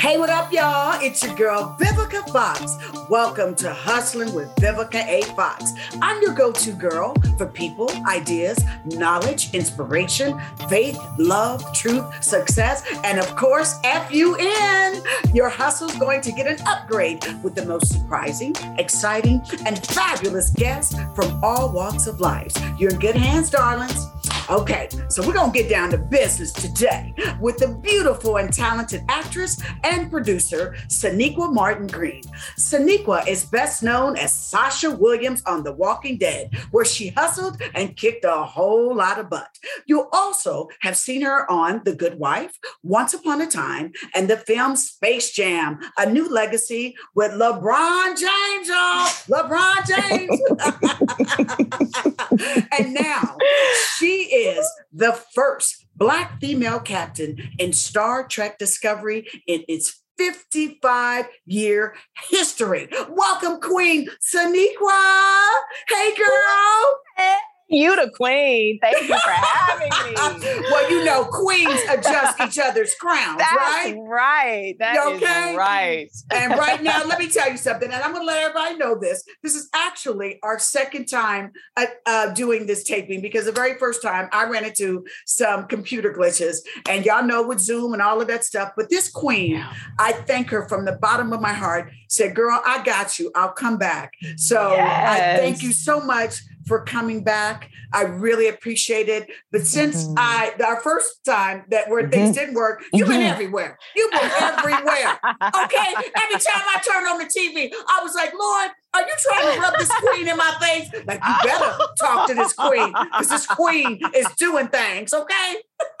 Hey, what up, y'all? It's your girl, Vivica Fox. Welcome to Hustling with Vivica A. Fox. I'm your go to girl for people, ideas, knowledge, inspiration, faith, love, truth, success, and of course, FUN. Your hustle's going to get an upgrade with the most surprising, exciting, and fabulous guests from all walks of life. You're in good hands, darlings. Okay, so we're gonna get down to business today with the beautiful and talented actress and producer, Sonequa Martin Green. Sonequa is best known as Sasha Williams on The Walking Dead, where she hustled and kicked a whole lot of butt. You also have seen her on The Good Wife, Once Upon a Time, and the film Space Jam, a new legacy with LeBron James, y'all. LeBron James. and now she is the first Black female captain in Star Trek Discovery in its 55 year history. Welcome, Queen Sonequa. Hey, girl. Hey. You the queen. Thank you for having me. well, you know, queens adjust each other's crowns, That's right? Right. That okay? right. and right now, let me tell you something, and I'm going to let everybody know this. This is actually our second time uh, uh, doing this taping because the very first time I ran into some computer glitches, and y'all know with Zoom and all of that stuff. But this queen. I thank her from the bottom of my heart. Said, "Girl, I got you. I'll come back." So yes. I thank you so much for coming back. I really appreciate it. But since mm-hmm. I, our first time that where mm-hmm. things didn't work, you've mm-hmm. been everywhere. You've been everywhere. Okay. Every time I turned on the TV, I was like, Lord, are you trying to rub this queen in my face? Like, you better talk to this queen because this queen is doing things, okay?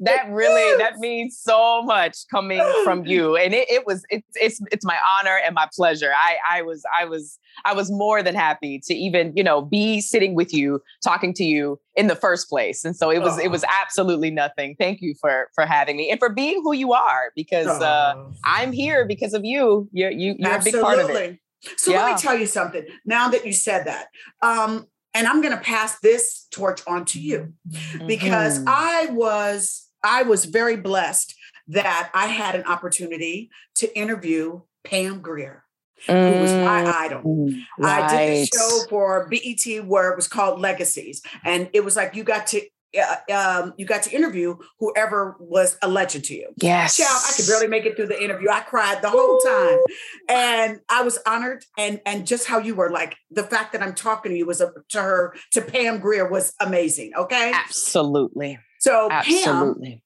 that really that means so much coming from you and it, it was it's it's it's my honor and my pleasure i i was i was i was more than happy to even you know be sitting with you talking to you in the first place and so it was oh. it was absolutely nothing thank you for for having me and for being who you are because oh. uh i'm here because of you you're you, you're absolutely. a big part of it so yeah. let me tell you something now that you said that um and I'm going to pass this torch on to you because mm-hmm. I was I was very blessed that I had an opportunity to interview Pam Grier. Mm, who was my mm, idol. Right. I did a show for BET where it was called Legacies. And it was like you got to um, you got to interview whoever was a legend to you. Yes. Child, I could barely make it through the interview. I cried the whole time. And I was honored. And and just how you were like the fact that I'm talking to you was a, to her, to Pam Grier was amazing. Okay. Absolutely. So Absolutely. Pam,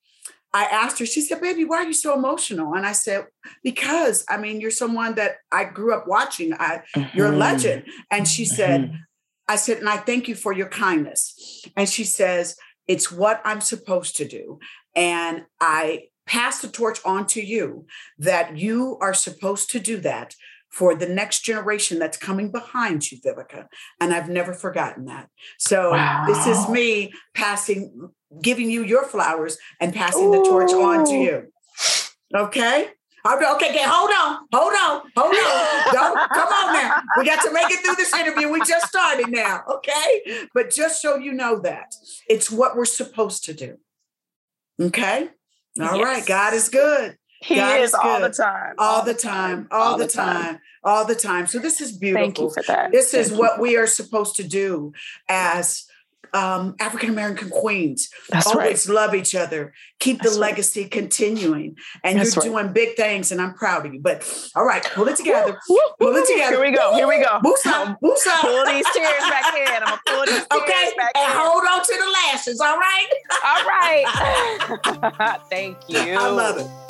I asked her, she said, baby, why are you so emotional? And I said, because I mean, you're someone that I grew up watching. I, mm-hmm. You're a mm-hmm. legend. And she said, mm-hmm. I said, and I thank you for your kindness. And she says, it's what I'm supposed to do. And I pass the torch on to you that you are supposed to do that for the next generation that's coming behind you, Vivica. And I've never forgotten that. So wow. this is me passing, giving you your flowers and passing Ooh. the torch on to you. Okay? Okay, okay, hold on, hold on, hold on. Don't come on now. We got to make it through this interview. We just started now, okay? But just so you know that it's what we're supposed to do. Okay? All yes. right. God is good. He God is, is all the time. All, the time. All, all the time. time. All the time. So this is beautiful. Thank you for that. This Thank is what we are supposed to do as um, African American queens That's always right. love each other, keep That's the legacy continuing, and That's you're right. doing big things, and I'm proud of you. But all right, pull it together, pull it together. Here we go. Here we go. Woosah, woosah. Pull these chairs back in. I'm gonna pull these chairs okay? back and in. hold on to the lashes. All right. all right. Thank you. I love it.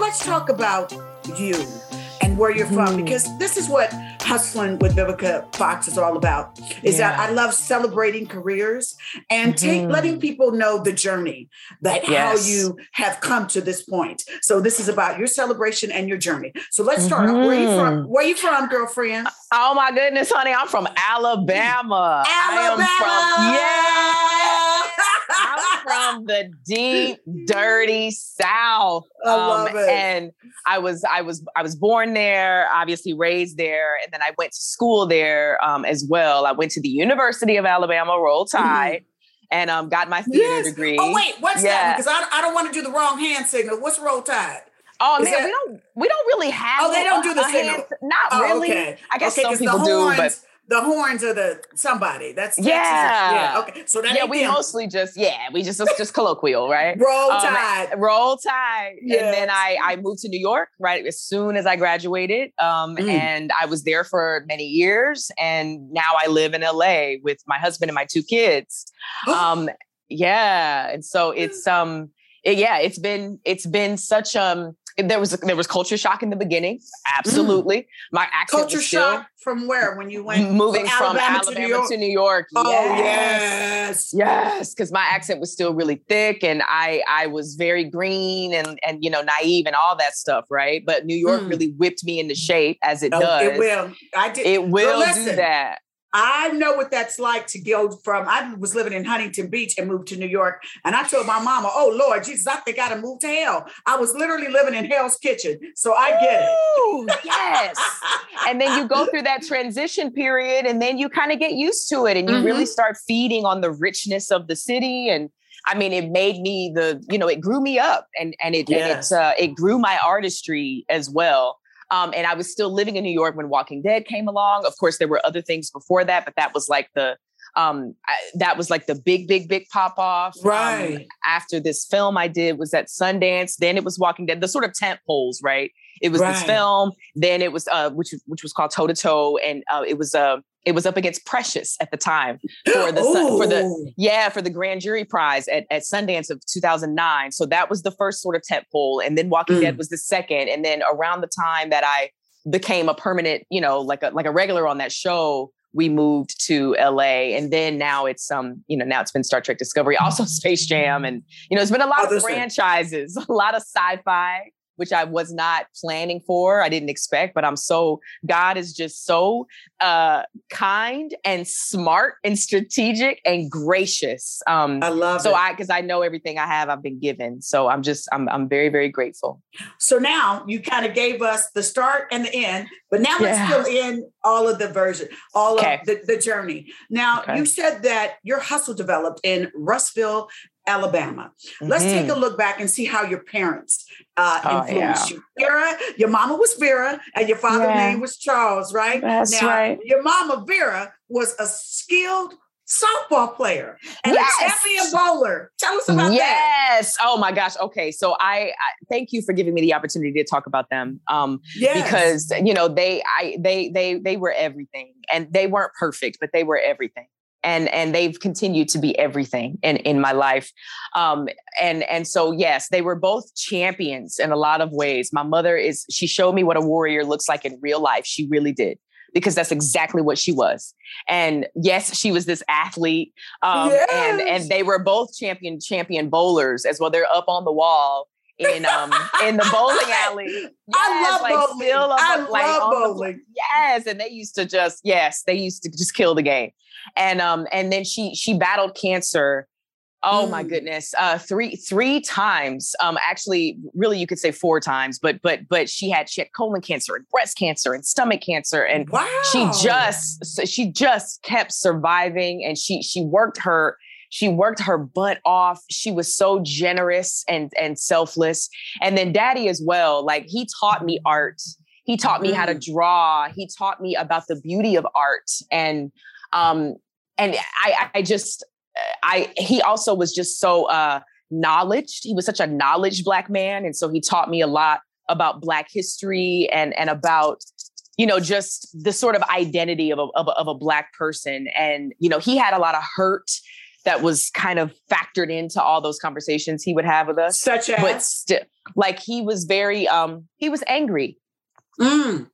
Let's talk about you and where you're from, Mm. because this is what hustling with Vivica Fox is all about. Is that I love celebrating careers and take Mhm. letting people know the journey that Yes. how you have come to this point. So this is about your celebration and your journey. So let's start. off. Where you from? Mhm. Where you from, girlfriend? Oh my goodness, honey, I'm from Alabama. Alabama. I am from yeah. I'm from the deep, dirty South. Um, love it. And I was, I was, I was born there, obviously raised there, and then I went to school there um, as well. I went to the University of Alabama, Roll Tide, and um, got my theater Yes. degree. Oh wait, what's Yeah. that? Because I, I don't want to do the wrong hand signal. What's roll tide? Oh Is man, that- we don't, we don't really have. Oh, they don't do the a signal. hand- Not Oh, really. okay. I guess okay, some people do, horns, but the horns are the somebody. That's Texas. Yeah. yeah. Okay, so that yeah, we them. mostly just yeah, we just it's just colloquial, right? roll Um, tide. Roll Tide. And then I I moved to New York right as soon as I graduated. Um, Mm. and I was there for many years, and now I live in LA with my husband and my two kids. Um, yeah, and so it's um, it- yeah, it's been it's been such um. There was there was culture shock in the beginning, absolutely. My accent Culture shock from where when you went moving from Alabama, to New York. to New York. oh Yes. yes. Yes, because my accent was still really thick, and I I was very green and and you know naive and all that stuff, right? But New York Mm. really whipped me into shape as it Oh, does. it will. I did. It will do that. I know what that's like to go from. I was living in Huntington Beach and moved to New York, and I told my mama, "Oh Lord Jesus, I think I gotta move to hell." I was literally living in Hell's Kitchen, so I get it. Yes. and then you go through that transition period, and then you kind of get used to it, and you really Mm-hmm. start feeding on the richness of the city and. I mean, it made me the, you know, it grew me up and and it and Yes. it uh, it grew my artistry as well. Um, and I was still living in New York when Walking Dead came along. Of course, there were other things before that, but that was like the um I, that was like the big, big, big pop off. Um, Right. after this film I did was at Sundance. Then it was Walking Dead. The sort of tent poles, right? It was this film. Then it was uh, which which was called Toe to Toe, and uh, it was uh, it was up against Precious at the time for the for the yeah, for the grand jury prize at, at Sundance of 2009. So that was the first sort of tent pole. And then Walking Mm. Dead was the second. And then around the time that I became a permanent, you know, like a like a regular on that show, we moved to LA. And then now it's um, you know, now it's been Star Trek Discovery, also Space Jam. And you know, it's been a lot Oh, of franchises, a lot of sci-fi. Which I was not planning for, I didn't expect, but I'm so God is just so uh, kind and smart and strategic and gracious. Um, I love so it. I, because I know everything I have, I've been given. So I'm just, I'm, I'm very, very grateful. So now you kind of gave us the start and the end, but now let's fill in all of the version, all Okay. of the, the journey. Now Okay. you said that your hustle developed in Russellville, Alabama. Let's take a look back and see how your parents uh, Mm-hmm. Oh, influenced you. Vera, your mama was Vera, and your father's Yeah. name was Charles, right? That's now, right. Your mama Vera was a skilled softball player and Yes. a champion bowler. Tell us about that. yes. Oh my gosh. Okay. So I, I thank you for giving me the opportunity to talk about them. Um, Yes. because you know they, I, they, they, they were everything, and they weren't perfect, but they were everything. And and they've continued to be everything in in my life, um, and and so yes, they were both champions in a lot of ways. My mother is she showed me what a warrior looks like in real life. She really did because that's exactly what she was. And yes, she was this athlete. Um, and and they were both champion champion bowlers as well. They're up on the wall in um in the bowling alley. I love bowling. still up I like, love on the- bowling. yes, and they used to just yes, they used to just kill the game. And um and then she she battled cancer. Oh my Mm. goodness, uh, three three times. Um, actually, really, you could say four times, but but but she had she had colon cancer and breast cancer and stomach cancer, and wow. she just she just kept surviving and she she worked her She worked her butt off. She was so generous and and selfless. And then daddy as well. Like he taught me art. He taught me how to mm. draw. He taught me about the beauty of art. And um and I I just I he also was just so uh knowledge. He was such a knowledge black man. And so he taught me a lot about black history and and about you know just the sort of identity of a, of a, of a black person and you know he had a lot of hurt that was kind of factored into all those conversations he would have with us such as but still like he was very um he was angry mm.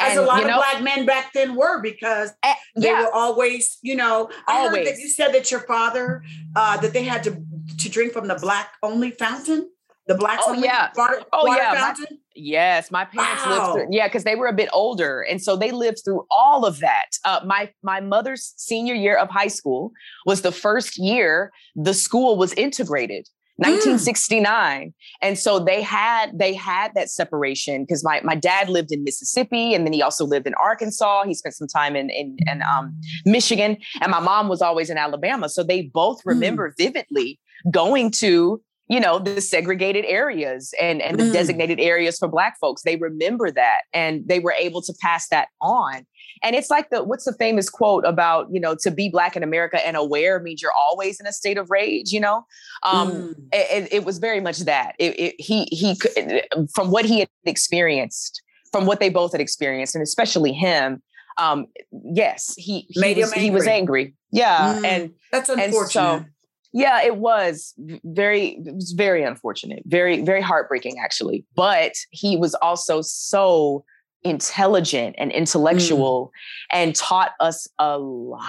As and, a lot you know, of black men back then were because uh, they yeah. were always, you know, I always. heard that you said that your father, uh, that they had to to drink from the black only fountain. The black oh, yeah. water, oh, water yeah. fountain? My, yes, my parents wow. lived through yeah, because they were a bit older. And so they lived through all of that. Uh, my my mother's senior year of high school was the first year the school was integrated. 1969 mm. and so they had they had that separation because my, my dad lived in mississippi and then he also lived in arkansas he spent some time in in, in um, michigan and my mom was always in alabama so they both mm. remember mm. vividly going to you know the segregated areas and and the mm. designated areas for black folks. They remember that and they were able to pass that on. And it's like the what's the famous quote about you know to be black in america and aware means you're always in a state of rage you know? Um mm. it, it, was very much that. It, it, he he from what he had experienced from what they both had experienced and especially him um yes he he, was, he was angry. yeah mm. and that's unfortunate and so, yeah, it was very, it was very unfortunate, very, very heartbreaking, actually. But he was also so intelligent and intellectual mm. and taught us a lot,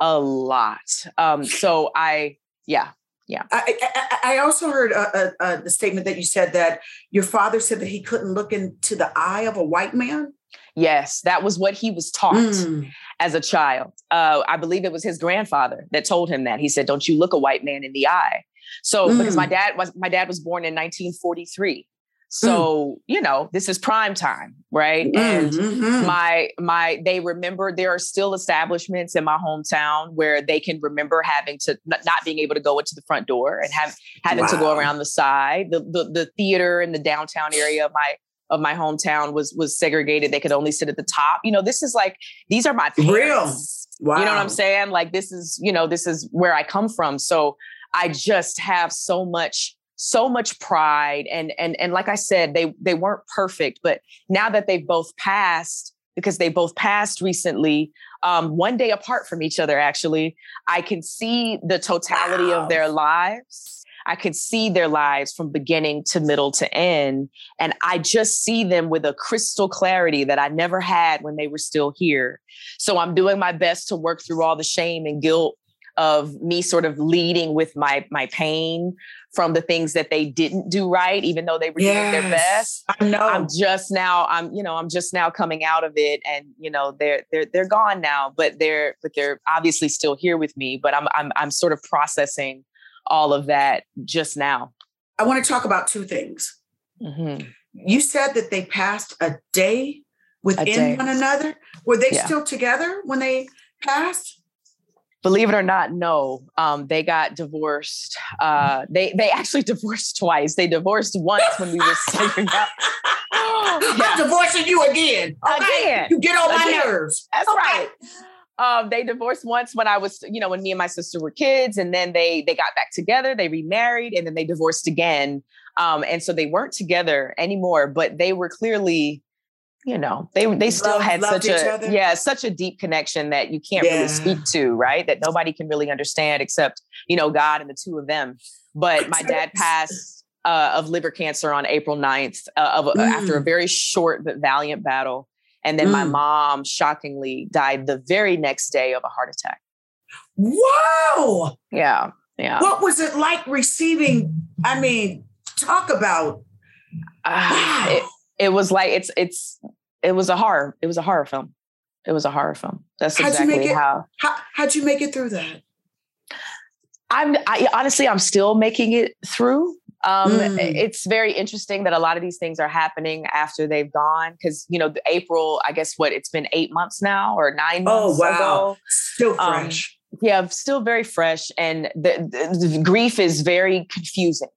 a lot. Um, so I, yeah, yeah. I, I, I also heard a, a, a, the statement that you said that your father said that he couldn't look into the eye of a white man. Yes, that was what he was taught mm. as a child. Uh, I believe it was his grandfather that told him that. He said, "Don't you look a white man in the eye." So, mm. because my mm. dad was my dad was born in 1943. So, mm. you know, this is prime time, right? And mm-hmm. my my they remember there are still establishments in my hometown where they can remember having to not being able to go into the front door and have having wow. to go around the side. The, the the theater in the downtown area of my of my hometown was was segregated. They could only sit at the top. You know, this is like these are my parents. Real. Wow. You know what I'm saying? Like this is, you know, this is where I come from. So I just have so much so much pride and and and like I said, they they weren't perfect, but now that they've both passed because they both passed recently, um, one day apart from each other, actually, I can see the totality wow. of their lives I could see their lives from beginning to middle to end. And I just see them with a crystal clarity that I never had when they were still here. So I'm doing my best to work through all the shame and guilt of me sort of leading with my my pain from the things that they didn't do right, even though they were yes, doing their best. I know. I'm just now, I'm, you know, I'm just now coming out of it and, you know, they're they're they're gone now, but they're but they're obviously still here with me. But I'm I'm I'm sort of processing all of that just now. I want to talk about two things. Mm-hmm. You said that they passed a day within a day. one another. Were they yeah. still together when they passed? Believe it or not, no. Um, they got divorced. Uh, they they actually divorced twice. They divorced once when we were saving up. I'm divorcing you again. Okay? Again. You get on my again. nerves. That's okay. right. Um, they divorced once when I was, you know, when me and my sister were kids, and then they they got back together. They remarried, and then they divorced again. Um, and so they weren't together anymore, but they were clearly, you know, they they still Love, had such a other. yeah, such a deep connection that you can't yeah. really speak to, right? That nobody can really understand except you know God and the two of them. But my dad passed uh, of liver cancer on April 9th uh, of, mm. after a mm. very short but valiant battle. And then mm. my mom shockingly died the very next day of a heart attack. Wow. Yeah. Yeah. What was it like receiving? I mean, talk about. Uh, wow. It, it, was like it's it's it was a horror. It was a horror film. It was a horror film. That's how'd exactly it, how. How how'd you make it through that? I'm I, honestly I'm still making it through. Um, mm. It's very interesting that a lot of these things are happening after they've gone because you know April. I guess what it's been eight months now or nine oh, months. Oh wow, ago. still um, fresh. yeah, still very fresh, and the, the, the grief is very confusing.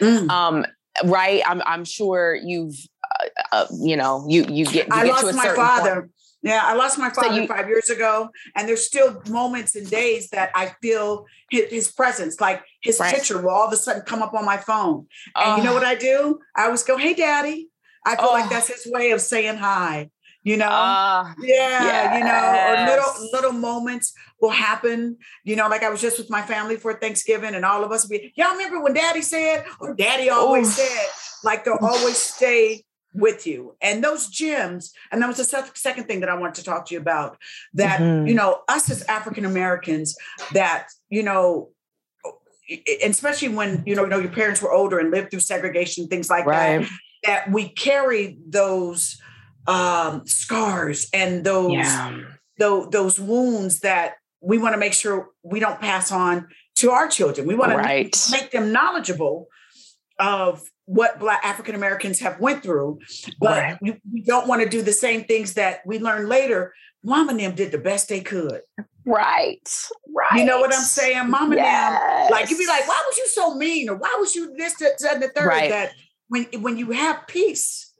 Mm. Um, right? I'm I'm sure you've uh, uh, you know you you get. You I get lost my father. Point. Yeah, I lost my father so you, five years ago, and there's still moments and days that I feel his, his presence, like his right. picture will all of a sudden come up on my phone. And you know what I do? I always go, "Hey, Daddy." I feel oh. like that's his way of saying hi you know uh, yeah yes. you know or little little moments will happen you know like i was just with my family for thanksgiving and all of us be y'all remember when daddy said or daddy always Oof. said like they'll always stay with you and those gems and that was the second thing that i wanted to talk to you about that mm-hmm. you know us as african americans that you know especially when you know, you know your parents were older and lived through segregation things like right. that that we carry those um, scars and those, yeah. those those wounds that we want to make sure we don't pass on to our children. We want right. to make them knowledgeable of what Black African Americans have went through, but right. don't want to do the same things that we learned later. Mom and them did the best they could. Right, right. You know what I'm saying? Mom and yes. them, like you'd be like, "Why was you so mean?" or "Why was you this, that, and the third? Right. That when when you have peace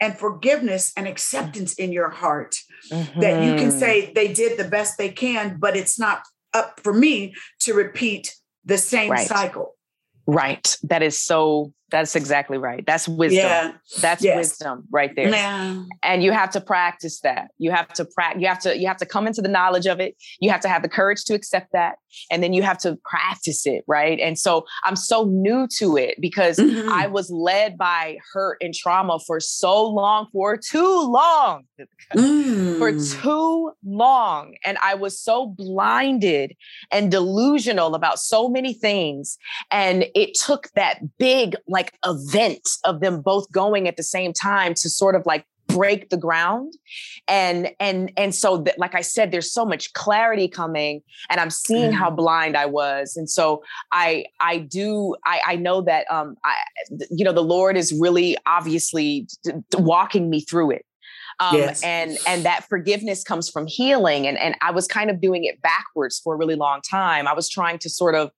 and forgiveness and acceptance in your heart mm-hmm. that you can mm-hmm. say they did the best they can, but it's not up for me to repeat the same right. cycle. Right. That is so that's exactly right. That's wisdom. Yeah. That's yes. wisdom right there. Yeah. And you have to practice that. You have to practice. You have to. You have to come into the knowledge of it. You have to have the courage to accept that, and then you have to practice it. Right. And so I'm so new to it because mm-hmm. I was led by hurt and trauma for so long, for too long, mm. for too long, and I was so blinded and delusional about so many things, and it took that big like event of them both going at the same time to sort of like break the ground and and and so that like i said there's so much clarity coming and i'm seeing how mm. blind i was and so i i do i i know that um i you know the lord is really obviously walking me through it um, yes. and and that forgiveness comes from healing and and i was kind of doing it backwards for a really long time i was trying to sort of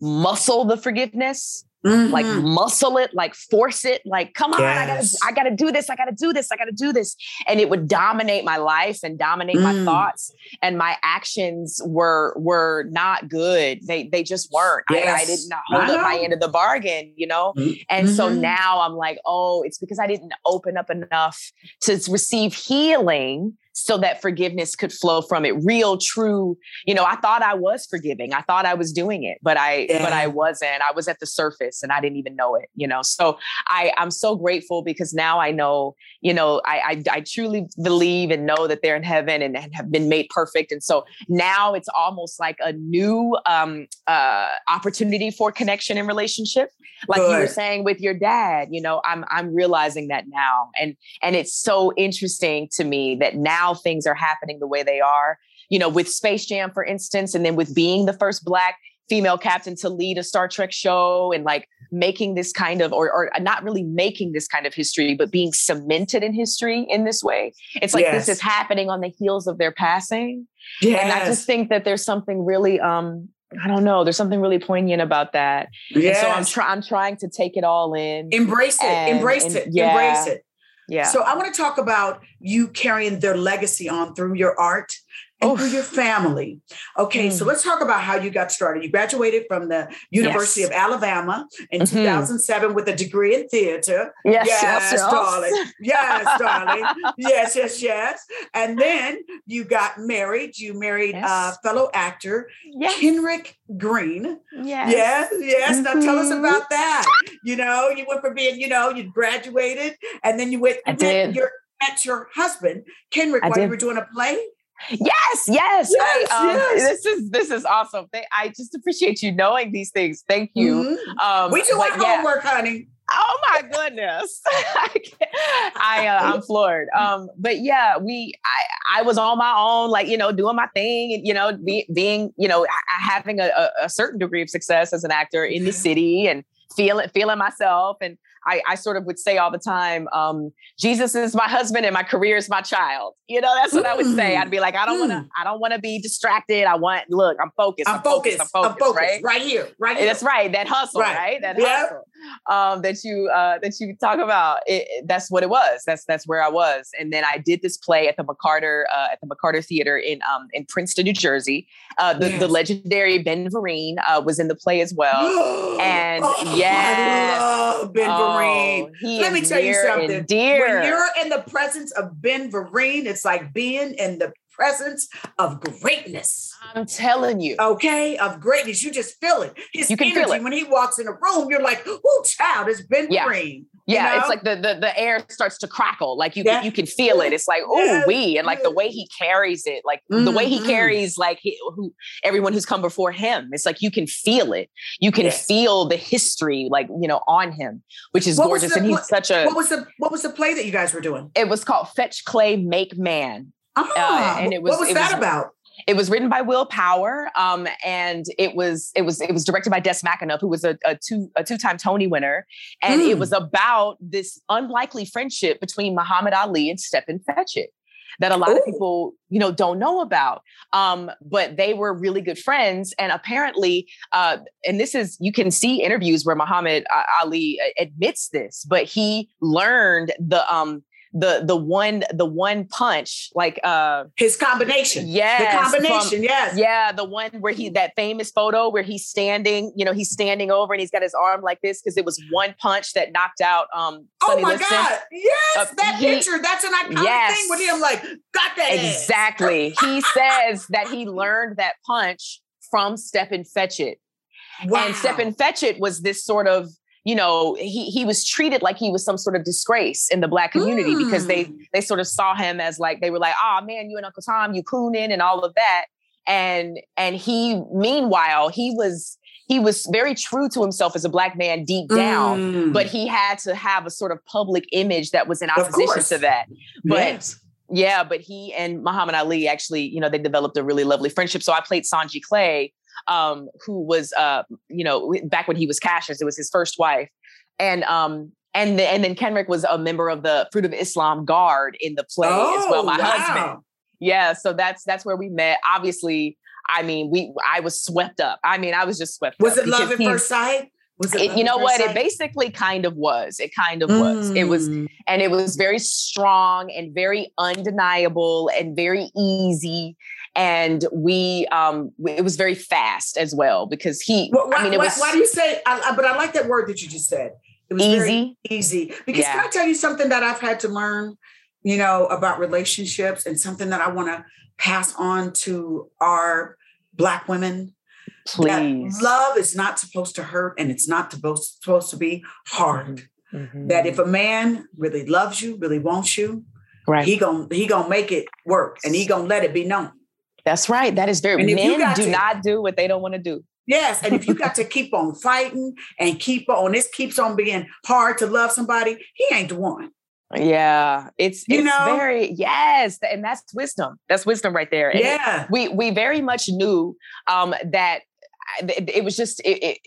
muscle the forgiveness Mm-hmm. like muscle it, like force it, like come on, yes. I gotta, I gotta do this, I gotta do this, I gotta do this. And it would dominate my life and dominate mm. my thoughts. And my actions were were not good. They they just weren't. Yes. I, I, didn't hold up my end of the bargain, you know? Mm-hmm. And so mm-hmm. now I'm like, oh, it's because I didn't open up enough to receive healing so that forgiveness could flow from it. Real true you know i thought i was forgiving. I thought i was doing it but i yeah. but i wasn't. I was at the surface and i didn't even know it you know? So i i'm so grateful because now i know you know i i, I truly believe and know that they're in heaven and, and, have been made perfect. And so now it's almost like a new um uh opportunity for connection and relationship. Like Good. you were saying with your dad you know i'm i'm realizing that now. And and it's so interesting to me that now things are happening the way they are. You know, with Space Jam, for instance, and then with being the first Black female captain to lead a Star Trek show and like making this kind of, or, or not really making this kind of history, but being cemented in history in this way. It's like yes. this is happening on the heels of their passing. Yes. And I just think that there's something really, um, I don't know. There's something really poignant about that. Yes. so I'm trying. I'm trying to take it all in. Embrace it. And, embrace and, it. Yeah. Embrace it. Yeah. So I want to talk about you carrying their legacy on through your art and Oof. through your family. Okay, mm. so let's talk about how you got started. You graduated from the University yes. of Alabama in mm-hmm. 2007 with a degree in theater. Yes, yes, yes darling. Yes, darling. yes, yes, yes. And then you got married. You married yes. uh, fellow actor. Kenric Green. Yes. Yes, yes. Mm-hmm. Now tell us mm-hmm. about that. You know, you went from being, you know, you graduated and then you went I did. Your, met your husband, Kenrick, while you were doing a play. Yes, yes. yes, I, um, yes. This is this is awesome. They, I just appreciate you knowing these things. Thank you. Mm-hmm. Um, we do our yeah. homework, honey. Oh my goodness, I uh, I'm floored. Um, but yeah, we I I was on my own, like you know, doing my thing, and you know, be, being you know having a, a certain degree of success as an actor in the city and feeling feeling myself and I, I sort of would say all the time, um, Jesus is my husband and my career is my child. You know, that's what mm. I would say. I'd be like, I don't mm. want to, I don't want to be distracted. I want, look, I'm focused. I'm, I'm focused, focused. I'm focused. Focused. Right? right here. Right here. That's right. That hustle, right? right? That yep. hustle um, that you uh, that you talk about. It, that's what it was. That's that's where I was. And then I did this play at the McCarter uh, at the McCarter Theater in um, in Princeton, New Jersey. Uh, the, yes. the legendary Ben Vereen uh, was in the play as well. and oh, yeah, Ben oh, Vereen. Oh, Let me tell you something. When you're in the presence of Ben Vereen, it's like being in the presence of greatness. I'm telling you. Okay, of greatness. You just feel it. His you can energy feel it. when he walks in a room, you're like, oh, child, it's Ben yeah. Vereen. Yeah, know? it's like the, the the air starts to crackle. Like you yeah. you can feel it. It's like oh yeah. we and like the way he carries it, like mm-hmm. the way he mm-hmm. carries like he, who everyone who's come before him. It's like you can feel it. You can yes. feel the history, like you know, on him, which is what gorgeous. The, and he's what, such a what was the what was the play that you guys were doing? It was called Fetch Clay, Make Man. Ah, uh, and it was what was that was, about? It was written by Will Power, um, and it was it was it was directed by Des McAnuff, who was a, a two a two time Tony winner, and mm. it hmm. was about this unlikely friendship between Muhammad Ali and Stepin Fetchit that a lot Ooh. of people you know don't know about um, but they were really good friends and apparently uh, and this is you can see interviews where muhammad ali admits this but he learned the um the the one the one punch like uh his combination. Yeah the combination from, yes. Yeah the one where he that famous photo where he's standing you know he's standing over and he's got his arm like this because it was one punch that knocked out um Sonny oh my Liston. god yes uh, that he, picture that's an iconic yes, thing with him like got that exactly. He says that he learned that punch from Stepin Fetchit Wow. And Stepin Fetchit was this sort of you know he he was treated like he was some sort of disgrace in the black community mm. because they mm. they sort of saw him as like they were like oh man you and uncle tom you cooning and all of that and and he meanwhile he was he was very true to himself as a black man deep down mm. but he had to have a sort of public image that was in opposition to that but yes. yeah but he and muhammad ali actually you know they developed a really lovely friendship so i played Sonji clay um, who was, uh, you know, back when he was Cassius, it was his first wife. And um, and the, and then Kenric was a member of the Fruit of Islam Guard in the play oh, as well. Oh, my wow. husband. Yeah, so that's that's where we met. Obviously, I mean, we I was swept up. I mean, I was just swept was up. Was it love at first sight? Was it, it you know what? Sight? It basically kind of was. It kind of mm. was. It was, mm. and it was very strong and very undeniable and very easy and we um it was very fast as well because he well, why, i mean it why, was why do you say I, but i like that word that you just said. It was easy? easy. Because yeah. can i tell you something that i've had to learn you know about relationships and something that i want to pass on to our black women? Please. love is not supposed to hurt and it's not supposed, supposed to be hard. Mm-hmm. that if a man really loves you really wants you right. he gonna he gonna make it work and he gonna let it be known that's right. That is very. Men do to, not do what they don't want to do. Yes, and if you got to keep on fighting and keep on, this keeps on being hard to love somebody. He ain't the one. Yeah, it's you it's know? very yes, and that's wisdom. That's wisdom right there. And yeah, we we very much knew um, that it, it was just it, it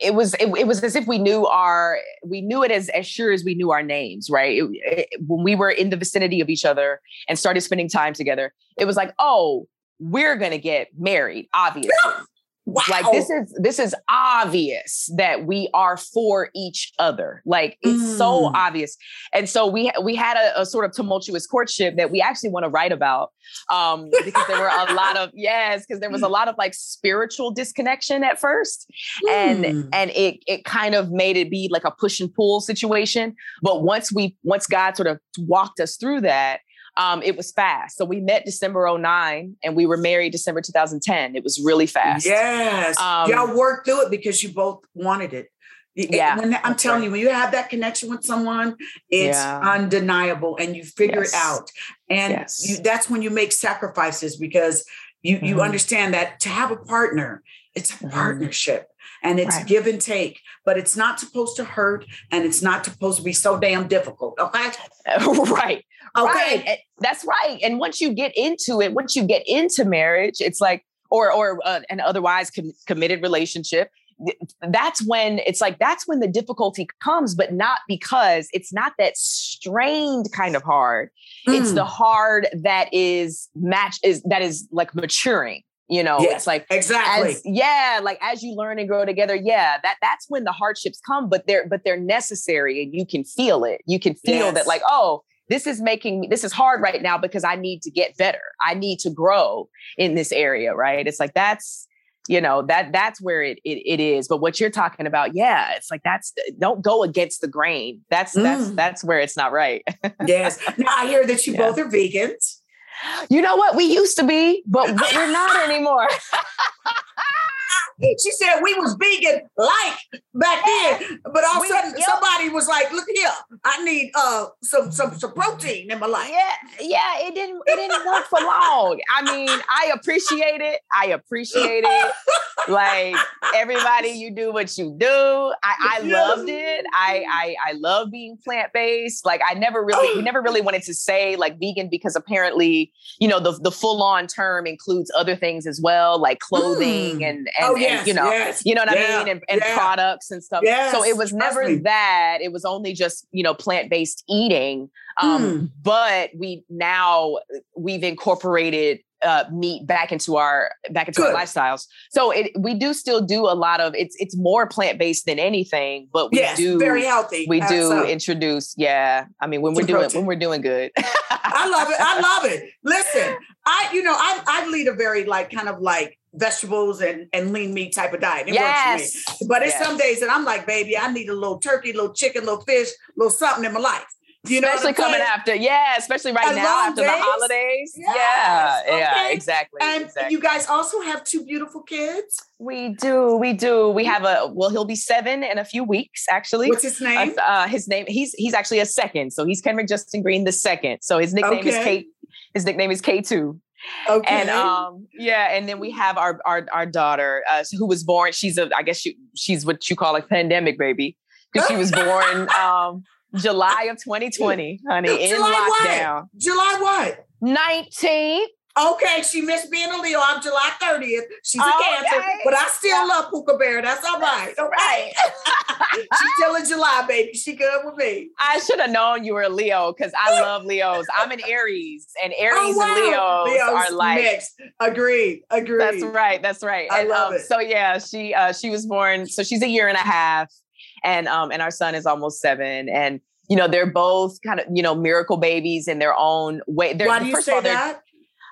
it was it, it, was as if we knew our we knew it as as sure as we knew our names right it, it, when we were in the vicinity of each other and started spending time together it was like oh we're going to get married, obviously. Wow. Like this is this is obvious that we are for each other. Like it's mm. so obvious. And so we we had a, a, sort of tumultuous courtship that we actually want to write about um because there were a lot of yes because there was a lot of like spiritual disconnection at first mm. and and it it kind of made it be like a push and pull situation. But once we once God sort of walked us through that um, it was fast. So we met December 09 and we were married December 2010. It was really fast. Yes. Um, Y'all worked through it because you both wanted it. Yeah. When, I'm telling right. you, when you have that connection with someone, it's yeah. undeniable and you figure yes. it out. And yes. you, that's when you make sacrifices because you, mm-hmm. you understand that to have a partner, it's a mm-hmm. partnership and it's right. give and take, but it's not supposed to hurt and it's not supposed to be so damn difficult. Okay. right. Okay. Right. That's right. And once you get into it, once you get into marriage, it's like, or or uh, an otherwise com- committed relationship, that's when it's like that's when the difficulty comes but not because it's not that strained kind of hard mm. it's the hard that is match is that is like maturing you know yes, it's like exactly as, yeah like as you learn and grow together yeah that that's when the hardships come but they're but they're necessary and you can feel it you can feel yes. that like oh this is making me this is hard right now because i need to get better. I need to grow in this area right? It's like that's you know that that's where it, it, it is. But what you're talking about yeah it's like that's don't go against the grain. That's mm. that's that's where it's not right. Yes. Now i hear that you yeah. both are vegans. You know what? We used to be but we're not anymore She said we was vegan like back then, but all of a sudden somebody was like, "Look here, I need uh some some some protein in my life." Yeah, yeah, it didn't it didn't work for long. I mean, I appreciate it. I appreciate it. like everybody, you do what you do. I, I loved it. I I I love being plant based. Like I never really we never really wanted to say like vegan because apparently you know the the full on term includes other things as well, like clothing mm. and and, oh, yes, and, you know yes, you know what yeah, I mean and, and yeah. products and stuff. Yes, so it was never me. that. It was only just you know plant based eating. Um, mm. But we now we've incorporated uh, meat back into our back into Good. our lifestyles. So it, we do still do a lot of it's it's more plant based than anything, but we yes, do very healthy. We do so. introduce, yeah. I mean, when we're doing protein. when we're doing good. I love it. I love it. Listen, I you know I I lead a very like kind of like vegetables and, and lean meat type of diet. It yes. works for me. But it's yes. some days that I'm like, baby, I need a little turkey, little chicken, little fish, little something in my life. You know especially coming after, yeah, especially right now after days. the holidays. Yes. Yeah, okay. yeah, exactly. And exactly. you guys also have two beautiful kids. We do, we do. We have a well, he'll be seven in a few weeks, actually. What's his name? Uh, uh, his name, he's he's actually a second, so he's Kenric Justin Green the second. So his nickname okay. is K. His nickname is K two. Okay. And um, yeah, and then we have our our our daughter, uh, who was born. She's a, I guess she, she's what you call a pandemic baby because she was born um July of 2020, honey, in July lockdown. What? July what? 19th. Okay, she missed being a Leo. I'm July 30th. She's a okay. Cancer, but I still love Puka Bear. That's all right. All right. She's still a July, baby. She good with me. I should have known you were a Leo because I love Leos. I'm an Aries, and oh, Aries oh, wow. and Leos, Leos, are like mixed. Agreed. Agreed. That's right. That's right. I and, love um, it. So yeah, she uh, she was born. So she's a year and a half and um and our son is almost seven and you know they're both kind of you know miracle babies in their own way they're, why do you say that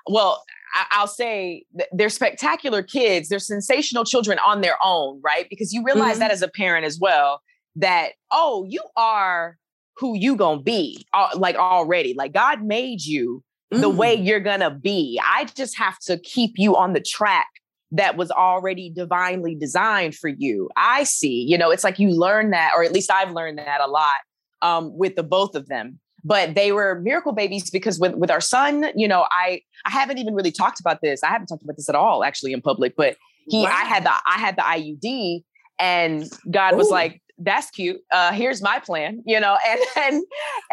well I, will say they're spectacular kids they're sensational children on their own right because you realize mm-hmm. that as a parent as well that oh you are who you gonna be like already like god made you the way mm. you're gonna be i just have to keep you on the track that was already divinely designed for you. I see, you know, it's like you learn that, or at least I've learned that a lot um, with the both of them. But they were miracle babies because with, with our son, you know, I I haven't even really talked about this. I haven't talked about this at all actually in public, but he wow. I had the I had the IUD and God Ooh. was like, that's cute. Uh, here's my plan, you know, and and, and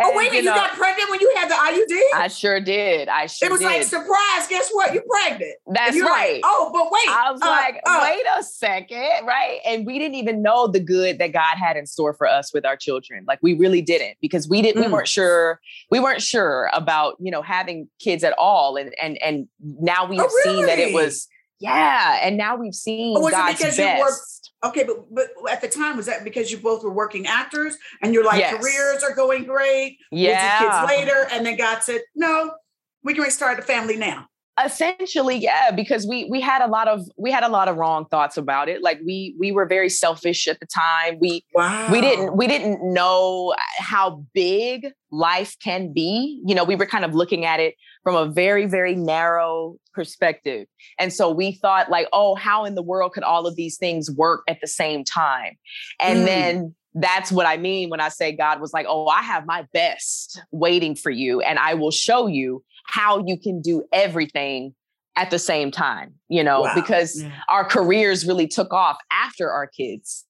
oh wait you, know, you, got pregnant when you had the IUD? I sure did. I sure. Did. It was did. like surprise. Guess what? You're pregnant. That's right. Like, oh, but wait. I was uh, like, uh, wait a second, right? And we didn't even know the good that God had in store for us with our children. Like we really didn't because we didn't. Mm. We weren't sure. We weren't sure about you know having kids at all, and and and now we have oh, really? seen that it was. Yeah, and now we've seen oh, God's best Okay, but but at the time, was that because you both were working actors and your like yes. careers are going great? Yeah. kids later, and then God said, "No, we can restart the family now." Essentially, yeah, because we we had a lot of we had a lot of wrong thoughts about it. Like we we were very selfish at the time. We wow. we didn't we didn't know how big life can be. You know, we were kind of looking at it from a very, very narrow perspective. And so we thought, like, oh, how in the world could all of these things work at the same time? And mm. then that's what I mean when I say God was like, oh, I have my best waiting for you, and I will show you how you can do everything at the same time, you know, wow. because yeah. our careers really took off after our kids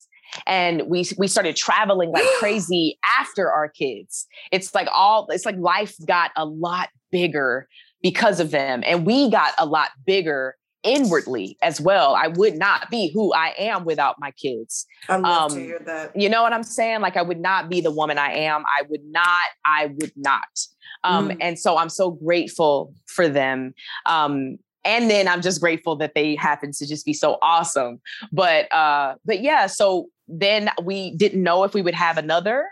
and we we started traveling like crazy after our kids it's like all it's like life got a lot bigger because of them and we got a lot bigger inwardly as well. I would not be who I am without my kids. I love um, to hear that. You know what I'm saying? Like I would not be the woman I am. I would not, I would not. Um, mm. and so I'm so grateful for them. Um, and then I'm just grateful that they happen to just be so awesome. But uh, but yeah, so then we didn't know if we would have another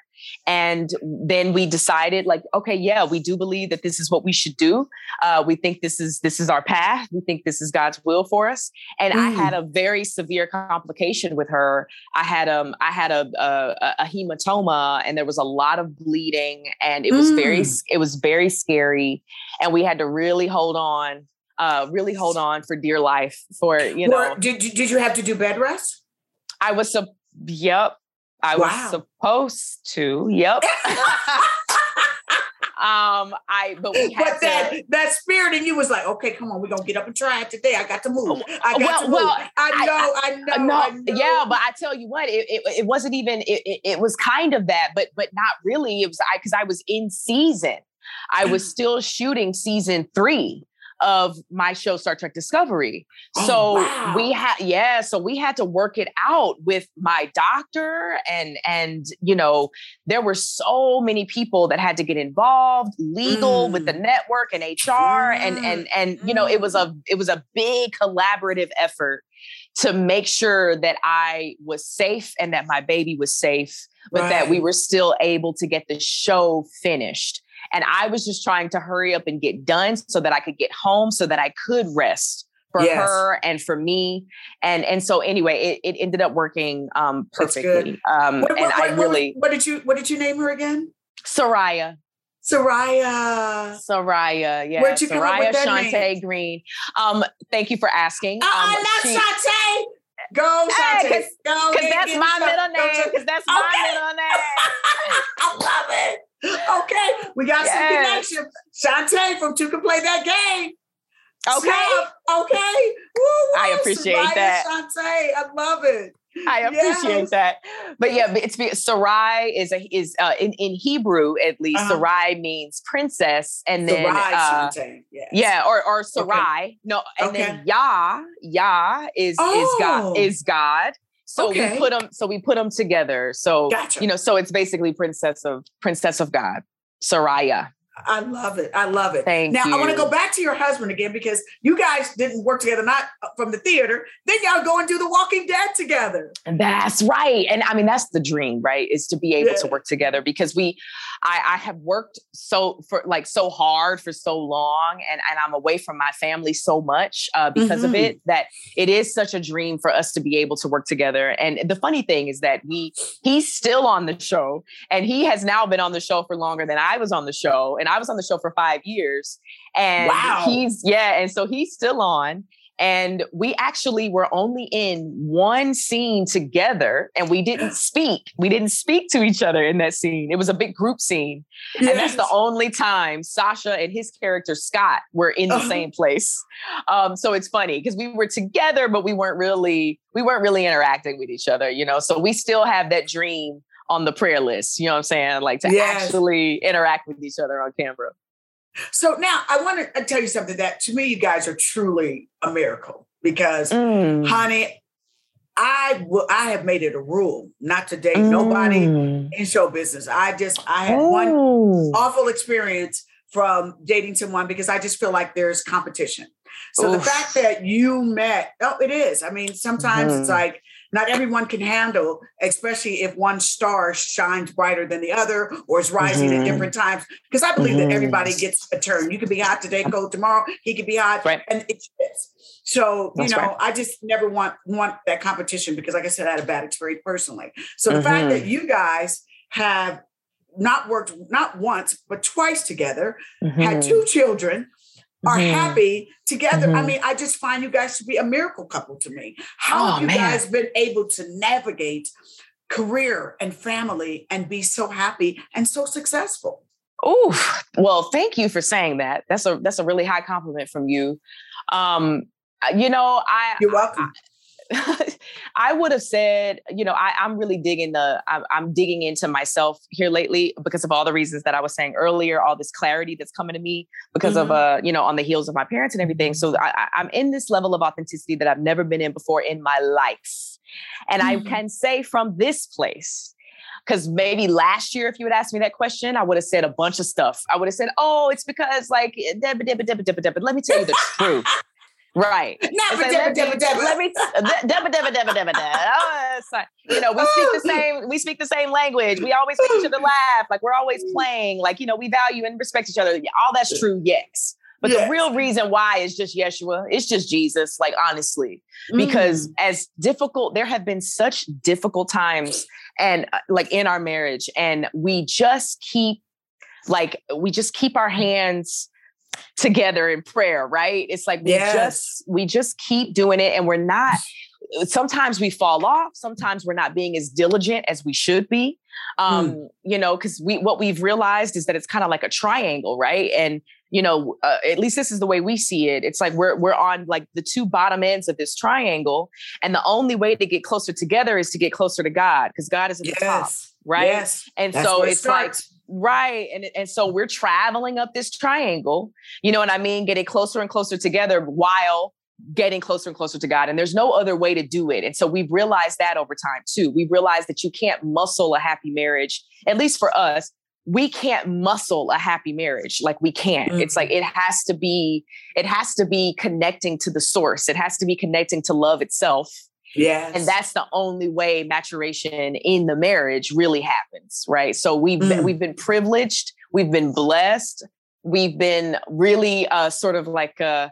and then we decided like okay yeah we do believe that this is what we should do uh, we think this is this is our path we think this is god's will for us and mm. i had mm. a very severe complication with her i had um i had a, a, a hematoma and there was a lot of bleeding and it was mm. very it was very scary and we had to really hold on uh, really hold on for dear life for you know did, you, did you have to do bed rest i was so yep I wow. was supposed to. Yep. um, I but we had but that to, that spirit in you was like, okay, come on, we're gonna get up and try it today. I got to move. I got well, to move. Well, I know, I, I, know, no, I, know, Yeah, but I tell you what, it, it, it wasn't even. It, it, it was kind of that, but but not really. It was I because I was in season. I was still shooting season three of my show Star Trek Discovery. Oh, so wow. we had yeah, so we had to work it out with my doctor and and you know, there were so many people that had to get involved, legal mm. with the mm. network and HR mm. and and and you know, it was a mm. it was a big collaborative effort to make sure that I was safe and that my baby was safe, but right. that we were still able to get the show finished. And I was just trying to hurry up and get done so that I could get home so that I could rest for yes. her and for me. And and so anyway, it, it ended up working um perfectly. Um what, what, and what, I really what did you what did you name her again? Soraya. Soraya. Soraya, yeah. Where'd you Soraya Shante name? Green. Um, thank you for asking. Uh, um, I love she, Shante. Go, Shante. Hey, Because that's my middle name. Because that's my middle name. I love it. Okay, we got yes. some connection. Shante from Two Can Play That Game. Okay. okay. Woo. I appreciate Soraya that. Shante, I love it. I appreciate yes. that. But yeah, it's Sarai is a is uh, in in Hebrew at least. Uh-huh. Sarai means princess, and then Sarai, uh, yes. yeah, or or Sarai. Okay. No, and okay. then Yah Yah is oh. is God is God. So okay. we put them. So we put them together. So gotcha. you know. So it's basically princess of princess of God, Soraya. I love it. I love it. Thank now, you. I want to go back to your husband again because you guys didn't work together, not uh, from the theater. Then y'all go and do The Walking Dead together. That's right. And I mean, that's the dream, right? Is to be able yeah. to work together because we, I, I have worked so for like so hard for so long and, and I'm away from my family so much uh, because mm-hmm. of it that it is such a dream for us to be able to work together. And the funny thing is that we, he's still on the show and he has now been on the show for longer than I was on the show. And I was on the show for five years. And wow. he's, yeah. And so he's still on. And we actually were only in one scene together and we didn't speak. We didn't speak to each other in that scene. It was a big group scene. Yes. And that's the only time Sasha and his character Scott were in the uh-huh. same place. Um, so it's funny because we were together, but we weren't really, we weren't really interacting with each other, you know. So we still have that dream on the prayer list. You know what I'm saying? Like to yes. actually interact with each other on camera. So now I want to uh, tell you something that to me, you guys are truly a miracle because, mm. honey, I will. I have made it a rule not to date mm. nobody in show business. I just I had oh. one awful experience from dating someone because I just feel like there's competition. So Oof. the fact that you met, oh, it is. I mean, sometimes mm-hmm. it's like not everyone can handle, especially if one star shines brighter than the other or is rising mm-hmm. at different times. Because I believe mm-hmm. that everybody gets a turn. You could be hot today, cold tomorrow. He could be hot, right. and it's so you know. Right. I just never want want that competition because, like I said, I had a bad experience personally. So mm-hmm. the fact that mm-hmm. you guys have not worked not once but twice together, had mm-hmm. two children are mm-hmm. happy together. Mm-hmm. I mean, I just find you guys to be a miracle couple to me. How oh, have you man. guys been able to navigate career and family and be so happy and so successful? Oh, well, thank you for saying that. That's a that's a really high compliment from you. Um, you know, I You're welcome. I, I would have said, you know, I, am really digging the, I'm, I'm, digging into myself here lately because of all the reasons that I was saying earlier, all this clarity that's coming to me because mm-hmm. of, uh, you know, on the heels of my parents and everything. So I, I'm in this level of authenticity that I've never been in before in my life. And mm-hmm. I can say from this place, because maybe last year, if you would ask me that question, I would have said a bunch of stuff. I would have said, "Oh, it's because like Let me tell you the truth. Right. Never, let me, let me, you know, we speak the same, we speak the same language. We always make each other laugh. Like we're always playing. Like, you know, we value and respect each other. All that's true. Yes. But yes. the real reason why is just Yeshua. It's just Jesus, like honestly. Because mm. as difficult, there have been such difficult times and uh, like in our marriage, and we just keep like we just keep our hands together in prayer, right? It's like we yes. just we just keep doing it and we're not sometimes we fall off, sometimes we're not being as diligent as we should be. Um, mm. you know, cuz we what we've realized is that it's kind of like a triangle, right? And you know, uh, at least this is the way we see it. It's like we're we're on like the two bottom ends of this triangle, and the only way to get closer together is to get closer to God because God is at yes. the top, right? Yes. And That's so it's like right, and and so we're traveling up this triangle, you know what I mean? Getting closer and closer together while getting closer and closer to God. And there's no other way to do it. And so we've realized that over time too. We've realized that you can't muscle a happy marriage, at least for us, we can't muscle a happy marriage like we can't mm-hmm. it's like it has to be it has to be connecting to the source it has to be connecting to love itself Yes. And that's the only way maturation in the marriage really happens, right? So we've mm. been, we've been privileged, we've been blessed, we've been really uh, sort of like uh,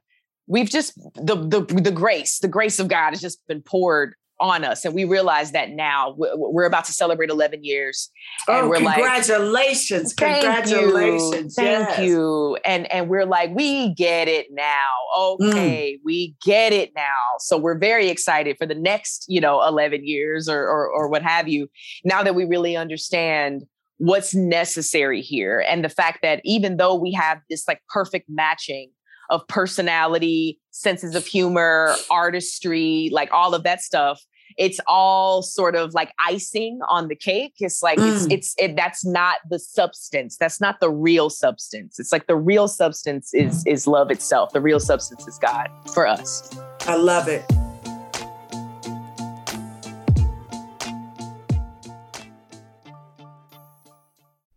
we've just the the the grace, the grace of God has just been poured on us and we realize that now. We're about to celebrate 11 years and oh, we're congratulations like congratulations thank you, thank you. And and we're like we get it now. Okay mm. we get it now. So we're very excited for the next you know 11 years or, or or what have you now that we really understand what's necessary here. And the fact that even though we have this like perfect matching of personality, senses of humor, artistry, like all of that stuff. It's all sort of like icing on the cake. It's like mm. it's it's it, that's not the substance. That's not the real substance. It's like the real substance is is love itself. The real substance is God for us. I love it.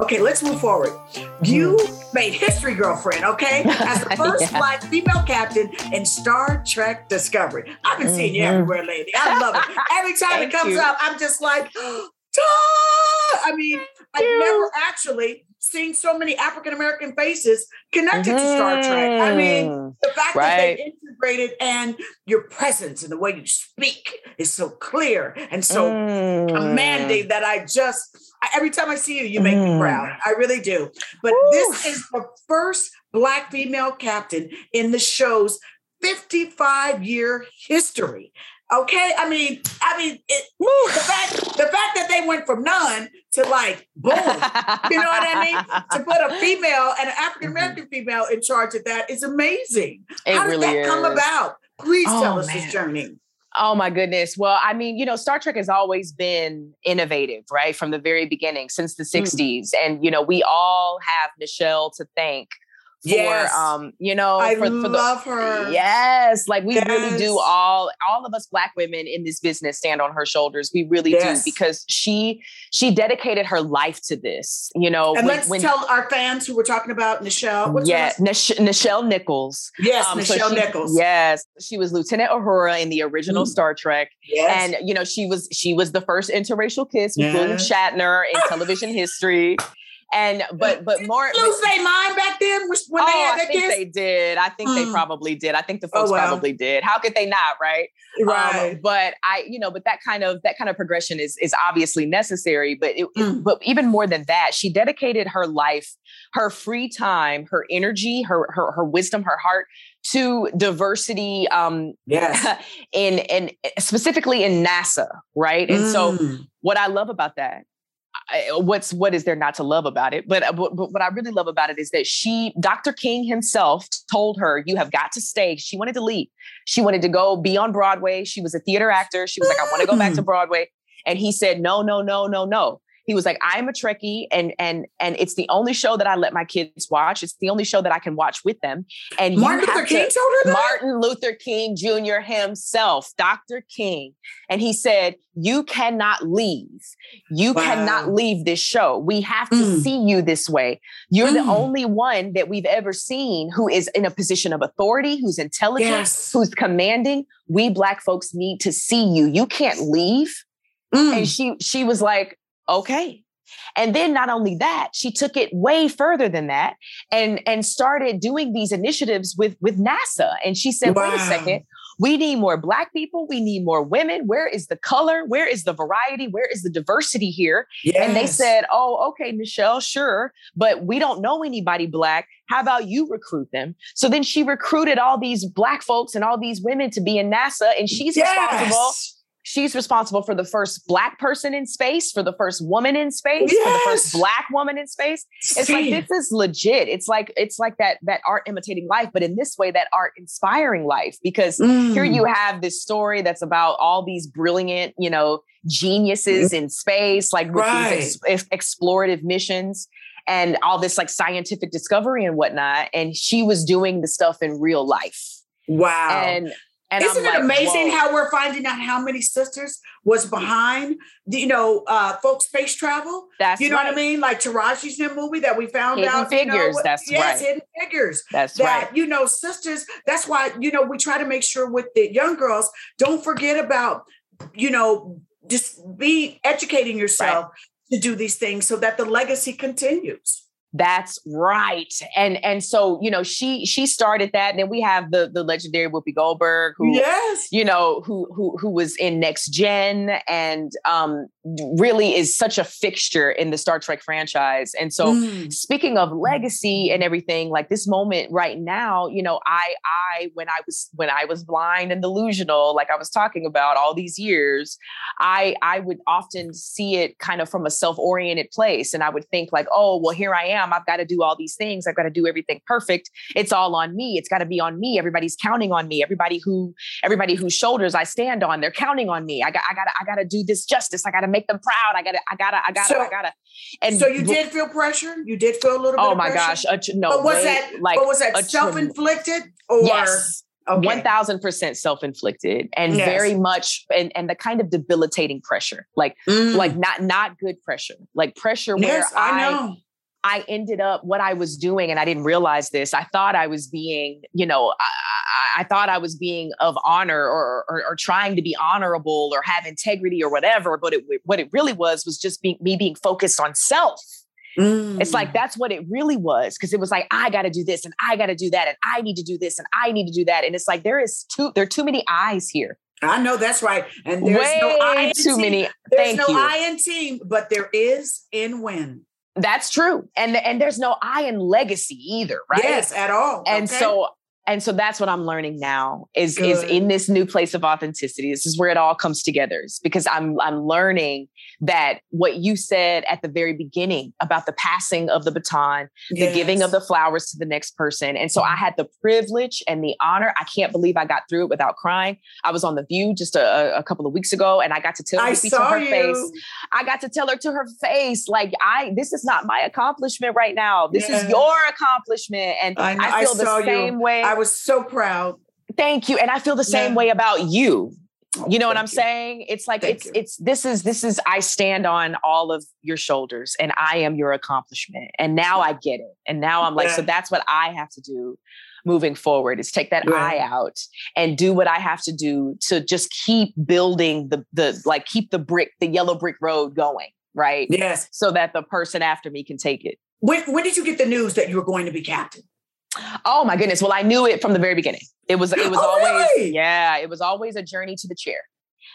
Okay, let's move forward. You made history, girlfriend, okay? As the first yeah. black female captain in Star Trek Discovery. I've been seeing mm-hmm. you everywhere lately. I love it. Every time it comes you. up, I'm just like, I mean, I've never actually seen so many African American faces connected mm-hmm. to Star Trek. I mean, mm-hmm. the fact right. that they integrated and your presence and the way you speak is so clear and so mm. commanding that I just every time I see you, you make mm. me proud. I really do. But this is the first black female captain in the show's 55 year history. Okay, I mean, I mean, it, the fact the fact that they went from none to like boom, you know what I mean? To put a female and an African American mm-hmm. female in charge of that is amazing. It How did really that is. come about? Please oh, tell us man. this journey. Oh my goodness. Well, I mean, you know, Star Trek has always been innovative, right? From the very beginning, since the 60s. Mm. And, you know, we all have Nichelle to thank for yes. um you know I for, for love the, her yes like we yes. really do all all of us black women in this business stand on her shoulders we really yes. do because she she dedicated her life to this you know and when, let's when, tell our fans who we're talking about Nichelle What's yeah Nish- Nichelle Nichols yes um, Nichelle so she, Nichols yes she was Lieutenant Uhura in the original mm. Star Trek yes. and you know she was she was the first interracial kiss with William Shatner in television history and but but more lose their mind back then when oh, they had I think kids? they did. I think mm. they probably did. I think the oh, folks oh, wow. probably did. How could they not, right? Um, right. Um, but I, you know, but that kind of that kind of progression is is obviously necessary. But it, mm. but even more than that, she dedicated her life, her free time, her energy, her her her wisdom, her heart to diversity um yes. in in specifically in NASA, right? And mm. so what I love about that Uh, what's what is there not to love about it? But, uh, but, but what I really love about it is that she, Dr. King himself, told her, "You have got to stay." She wanted to leave. She wanted to go be on Broadway. She was a theater actor. She was like, "I want to go back to. Broadway," and he said, "No, no, no, no, no." He was like i'm a trekkie and and and it's the only show that i let my kids watch it's the only show that i can watch with them and martin luther king told her that? martin luther king jr himself dr king and he said you cannot leave you wow. cannot leave this show we have to mm. see you this way you're mm. the only one that we've ever seen who is in a position of authority who's intelligent yes. who's commanding we black folks need to see you you can't leave Mm. And she she was like, okay. And then not only that, she took it way further than that and and started doing these initiatives with with NASA. And she said, wow. wait a second, we need more black people, we need more women. Where is the color? Where is the variety? Where is the diversity here? Yes. And they said, "Oh, okay, Nichelle, sure, but we don't know anybody black. How about you recruit them?" So then she recruited all these black folks and all these women to be in NASA and she's yes. responsible She's responsible for the first black person in space, for the first woman in space, yes. for the first black woman in space. It's like this is legit. It's like it's like that that art imitating life, but in this way, that art inspiring life. Because mm. here you have this story that's about all these brilliant, you know, geniuses mm. in space, like with right. these ex- explorative missions and all this like scientific discovery and whatnot. And she was doing the stuff in real life. Wow. And and Isn't I'm it amazing Whoa. how we're finding out how many sisters was behind, you know, uh, folks space travel? That's you know right. what I mean, like Taraji's new movie that we found hidden out. Figures, you know, that's yes, right. hidden figures. That's that, right. You know, sisters. That's why you know we try to make sure with the young girls, don't forget about, you know, just be educating yourself right. to do these things so that the legacy continues. That's right. And and so, you know, she she started that. And then we have the the legendary Whoopi Goldberg, who yes, you know, who who who was in Next Gen and um really is such a fixture in the Star Trek franchise. And so mm. speaking of legacy and everything, like this moment right now, you know, I I when I was when I was blind and delusional, like I was talking about all these years, I I would often see it kind of from a self-oriented place. And I would think like, oh, well, here I am am. I've got to do all these things. I've got to do everything perfect. It's all on me. It's got to be on me. Everybody's counting on me. Everybody who everybody whose shoulders I stand on, they're counting on me. I got I got I got to do this justice. I got to make them proud. I got to I got to I got to so, I got to. And so you did feel pressure. You did feel a little. Bit oh my gosh! A, no, but was that like? But was that self inflicted or? Yes. Thousand percent self-inflicted and yes. very much and, and the kind of debilitating pressure. Like mm. like not not good pressure. Like pressure yes, where I, I know I ended up what I was doing, and I didn't realize this. I thought I was being, you know, I, I thought I was being of honor or, or, or trying to be honorable or have integrity or whatever. But it, what it really was was just being, me being focused on self. Mm. It's like mm. that's what it really was because it was like I got to do this and I got to do that and I need to do this and I need to do that and it's like there is too there are too many eyes here. I know that's right, and there's Way no I too team. many. There's Thank no you. I in team, but there is in win. That's true. And and there's no I in legacy either, right? Yes, at all. And okay. so and so that's what I'm learning now is Good. is in this new place of authenticity. This is where it all comes together. Is because I'm I'm learning that what you said at the very beginning about the passing of the baton, yes. the giving of the flowers to the next person. And so I had the privilege and the honor. I can't believe I got through it without crying. I was on The View just a, a couple of weeks ago and I got to tell her to her you. face. I got to tell her to her face, like, I, this is not my accomplishment right now. This yes. is your accomplishment. And I, I feel I the same you. way. I was so proud. Thank you. And I feel the same yeah. way about you. Oh, you know what I'm you. saying? It's like thank it's you. it's this is this is I stand on all of your shoulders and I am your accomplishment. And now I get it. And now I'm like, yeah. so that's what I have to do moving forward is take that yeah. eye out and do what I have to do to just keep building the the like keep the brick, the yellow brick road going right? Yes. So that the person after me can take it. When when did you get the news that you were going to be captain? Oh my goodness. Well, I knew it from the very beginning. It was it was Oh, always really? yeah, it was always a journey to the chair.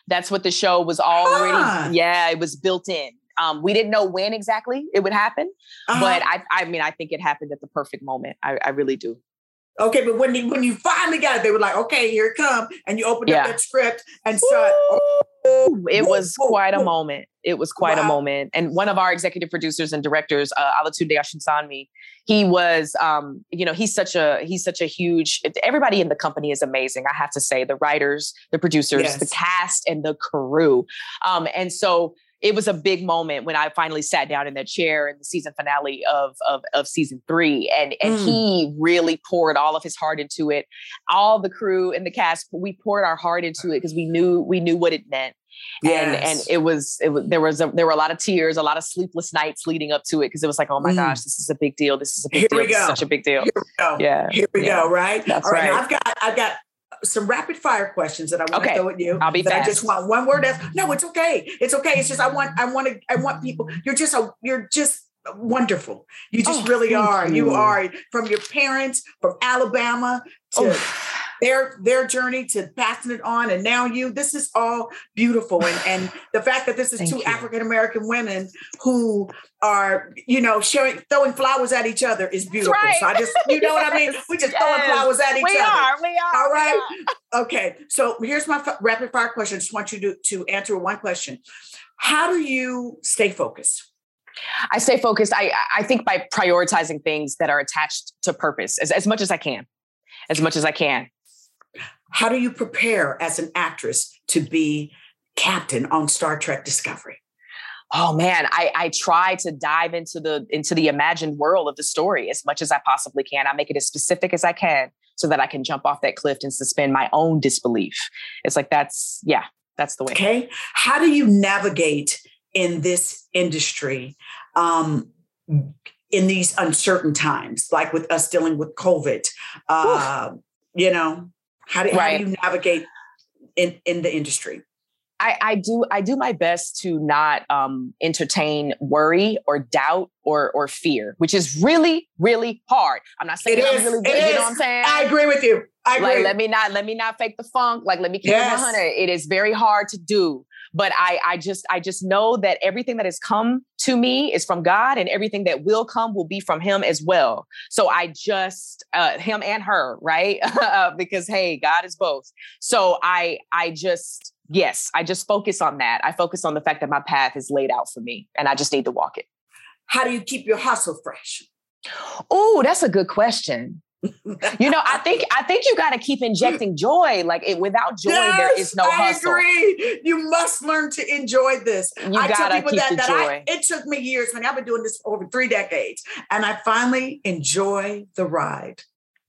That's what the show was already Huh. yeah, it was built in. Um, we didn't know when exactly it would happen, Uh-huh. but I I mean I think it happened at the perfect moment. I, I really do. okay, but when you when you finally got it, they were like, okay, here it come, and you opened Yeah. up that script and saw. It whoa, was whoa, quite a moment. It was quite a moment. And one of our executive producers and directors, uh, Olatunde Osunsanmi, he was, um, you know, he's such a he's such a huge. Everybody in the company is amazing. I have to say, the writers, the producers, the cast, and the crew. Um, and so it was a big moment when I finally sat down in that chair in the season finale of of, of season three, and and Mm. he really poured all of his heart into it. All the crew and the cast, we poured our heart into it because we knew we knew what it meant and and it was it was there was a, there were a lot of tears, a lot of sleepless nights leading up to it because it was like, oh my Mm. gosh, this is a big deal. This is a big Here deal. we This is such a big deal. Here we go. Yeah, Here we yeah. go. Right. That's All right. Right. I've got I've got some rapid fire questions that I want Okay. to throw at you. I'll be that I just want one word. Answer. No, it's okay. It's okay. It's just I want I want to I want people. You're just a you're just wonderful. You just Oh, really are. You. you. are from your parents from Alabama to Oh, their their journey to passing it on and now you this is all beautiful and and the fact that this is two african american women who are you know sharing throwing flowers at each other is beautiful right. so i just you know what i mean we just throwing flowers at each we other are. We are. all right are. okay so here's my f- rapid fire question i just want you to to answer one question how do you stay focused I stay focused. I I think by prioritizing things that are attached to purpose as, as much as I can, as much as I can. How do you prepare as an actress to be captain on star trek discovery Oh man, I, I try to dive into the into the imagined world of the story as much as I possibly can. I make it as specific as I can so that I can jump off that cliff and suspend my own disbelief. It's like that's yeah, that's the way. Okay. How do you navigate in this industry um, in these uncertain times, like with us dealing with COVID? Uh, you know, how do, how do you navigate in, in the industry? I, I do I do my best to not um, entertain worry or doubt or or fear, which is really really hard. I'm not saying It is. really It. You is. know what I'm saying? I agree with you. I agree. like let me not let me not fake the funk like let me keep Yes. it 100 it is very hard to do but i i just i just know that everything that has come to me is from god and everything that will come will be from him as well. So i just uh him and her right? Because hey god is both. So i i just yes i just focus on that. I focus on the fact that my path is laid out for me and i just need to walk it. How do you keep your hustle fresh? oh that's a good question you know i think i think you got to keep injecting joy like it without joy there Yes, is no I hustle agree. You must learn to enjoy this. You I tell people that, that. I, it took me years. Mean, I've been doing this for over three decades, and I finally enjoy the ride.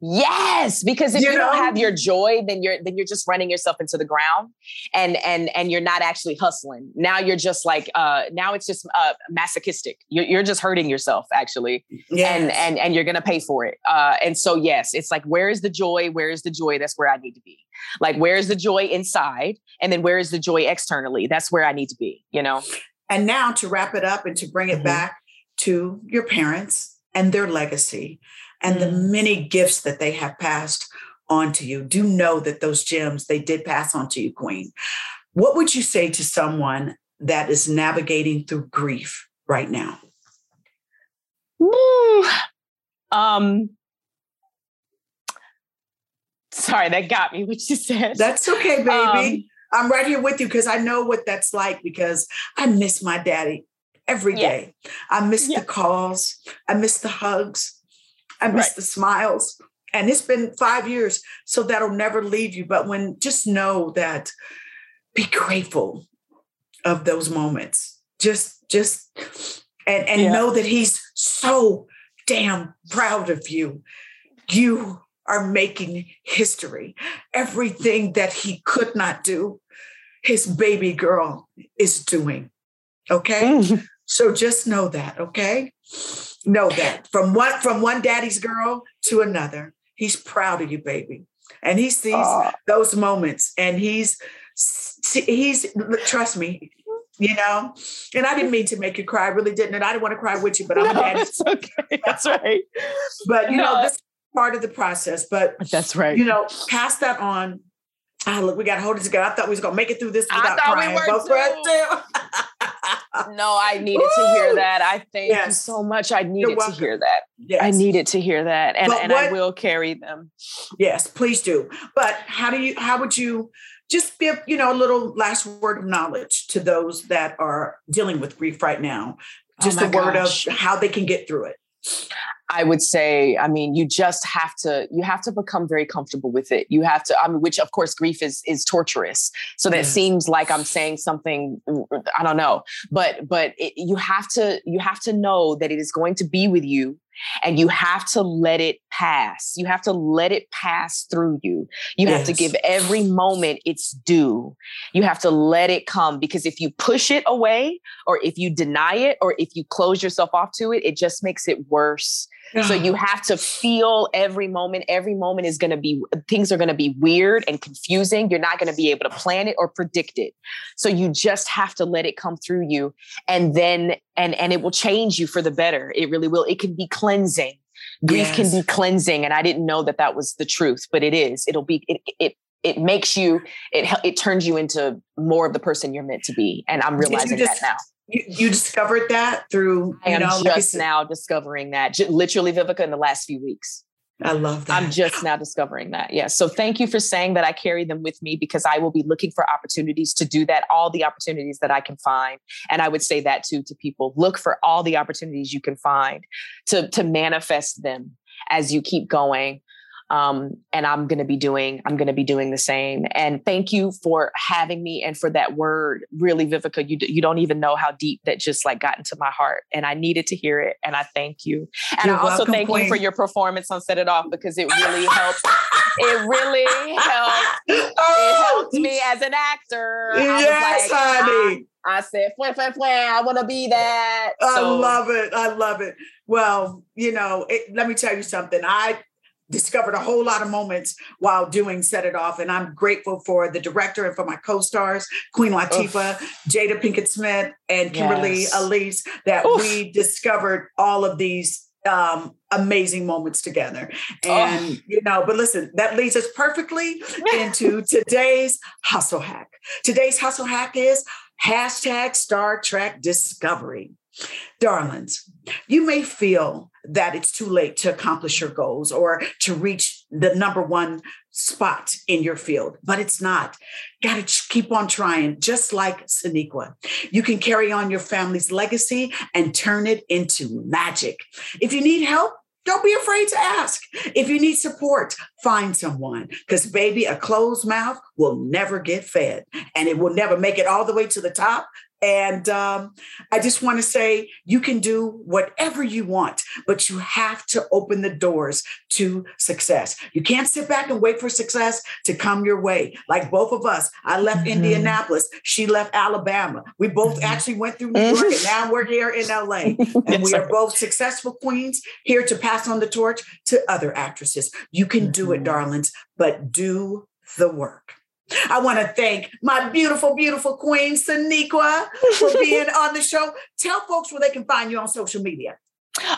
Yes, because if You you, don't have your joy, then you're then you're just running yourself into the ground, and and and you're not actually hustling. Now you're just like uh now it's just uh masochistic. You're you're just hurting yourself actually, Yes. and and and you're gonna pay for it. Uh, and so yes, it's like where is the joy? Where is the joy? That's where I need to be. Like where is the joy inside, and then where is the joy externally? That's where I need to be. You know. And now to wrap it up and to bring it Mhm. back to your parents and their legacy and the Mm. many gifts that they have passed on to you. Do know that those gems they did pass on to you, Queen. What would you say to someone that is navigating through grief right now? Woo. Um. Sorry, that got me. What you said. That's okay, baby. Um, I'm right here with you because I know what that's like because I miss my daddy every Yeah. day. I miss Yeah. the calls. I miss the hugs. I miss Right. the smiles. And it's been five years, so that'll never leave you. But when just know that, be grateful of those moments. Just, just, and and Yeah. know that he's so damn proud of you. You are making history. Everything that he could not do, his baby girl is doing. Okay. Mm. So just know that, okay? Know that from one from one daddy's girl to another. He's proud of you, baby. And he sees Aw. those moments and he's he's trust me, you know. And I didn't mean to make you cry. I really didn't. And I didn't want to cry with you, but I'm no, a daddy. That's okay. That's right. but you no. know, this is part of the process. But that's right. You know, pass that on. Ah, look, we got to hold it together. I thought we was gonna make it through this without crying. We Both too. no, I needed Woo! to hear that. I thank yes. you so much. I needed to hear that. Yes. I needed to hear that, and, and what, I will carry them. Yes, please do. But how do you? How would you? just give you know a little last word of knowledge to those that are dealing with grief right now oh just oh a word of how they can get through it I would say, I mean, you just have to, you have to become very comfortable with it. You have to, I mean, which of course grief is is torturous. So that seems like I'm saying something, I don't know, but but it, you have to, you have to know that it is going to be with you and you have to let it pass. You have to let it pass through you. You yes. have to give every moment its due. You have to let it come because if you push it away or if you deny it or if you close yourself off to it, it just makes it worse. So you have to feel every moment. Every moment is going to be, things are going to be weird and confusing. You're not going to be able to plan it or predict it. So you just have to let it come through you. And then, and, and it will change you for the better. It really will. It can be cleansing. Grief yes. can be cleansing. And I didn't know that that was the truth, but it is. It'll be, it, it, it makes you, it, it turns you into more of the person you're meant to be. And I'm realizing just, that now you, you discovered that through. I am know, just now discovering that. Literally, Vivica, in the last few weeks. I love that. I'm just now discovering that. Yes. Yeah. So thank you for saying that I carry them with me because I will be looking for opportunities to do that, all the opportunities that I can find. And I would say that too to people. Look for all the opportunities you can find to, to manifest them as you keep going um, and I'm going to be doing I'm going to be doing the same. And thank you for having me and for that word. Really, Vivica, you you don't even know how deep that just like got into my heart, and I needed to hear it. And I thank you. And You're I also welcome, thank Queen. you for your performance on Set It Off because it really helped. it really helped. It helped me as an actor. Yes, like, honey. I, I said, fwah, fwah, fwah, I want to be that. I love it. I love it. Well, you know, it, let me tell you something. I discovered a whole lot of moments while doing Set It Off. And I'm grateful for the director and for my co-stars, Queen Latifah, Oof. Jada Pinkett Smith, and Kimberly yes. Elise, that Oof. we discovered all of these um, amazing moments together. And, oh. you know, but listen, that leads us perfectly into today's hustle hack. Today's hustle hack is hashtag Star Trek Discovery. Darlings, you may feel that it's too late to accomplish your goals or to reach the number one spot in your field, but it's not. Got to keep on trying, just like Sonequa. You can carry on your family's legacy and turn it into magic. If you need help, don't be afraid to ask. If you need support, find someone because, baby, a closed mouth will never get fed and it will never make it all the way to the top. And um, I just want to say you can do whatever you want, but you have to open the doors to success. You can't sit back and wait for success to come your way. Like both of us, I left mm-hmm. Indianapolis, she left Alabama. We both mm-hmm. actually went through New York, and now we're here in LA. And yes, we are both successful queens here to pass on the torch to other actresses. You can mm-hmm. do it, darlings, but do the work. I want to thank my beautiful, beautiful queen, Sonequa, for being on the show. Tell folks where they can find you on social media.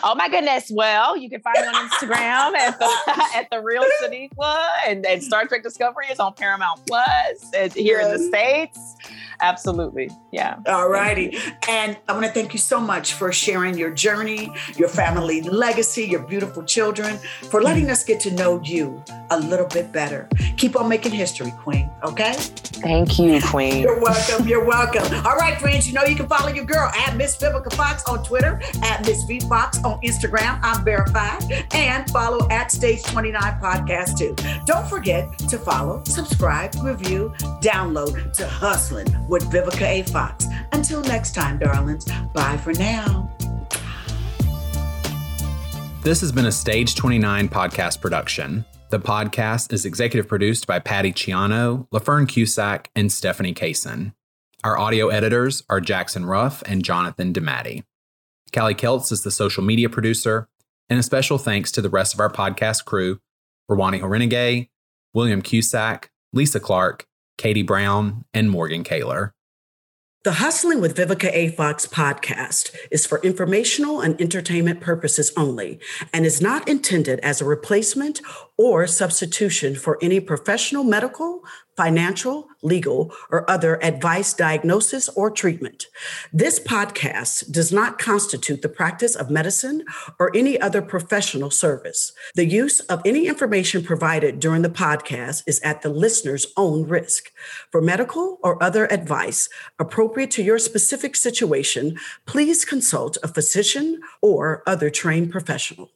Oh my goodness. Well, you can find me on Instagram at the at the real Sonequa and, and Star Trek Discovery is on Paramount Plus and here yes. in the States. Absolutely. Yeah. All righty. And I want to thank you so much for sharing your journey, your family legacy, your beautiful children, for letting us get to know you a little bit better. Keep on making history, Queen. Okay? Thank you, Queen. You're welcome. You're welcome. All right, friends, you know you can follow your girl at Miss Vivica Fox on Twitter, at Miss V Fox on Instagram. I'm verified. And follow at Stage 29 Podcast too. Don't forget to follow, subscribe, review, download to Hustling with Vivica A. Fox. Until next time, darlings, bye for now. This has been a Stage 29 podcast production. The podcast is executive produced by Patty Ciano, LaFern Cusack, and Stephanie Kaysen. Our audio editors are Jackson Ruff and Jonathan DeMatti. Callie Keltz is the social media producer, and a special thanks to the rest of our podcast crew, Rawani Horenegay, William Cusack, Lisa Clark, Katie Brown, and Morgan Kaler. The Hustling with Vivica A. Fox podcast is for informational and entertainment purposes only and is not intended as a replacement or substitution for any professional medical, financial, legal, or other advice, diagnosis, or treatment. This podcast does not constitute the practice of medicine or any other professional service. The use of any information provided during the podcast is at the listener's own risk. For medical or other advice appropriate to your specific situation, please consult a physician or other trained professional.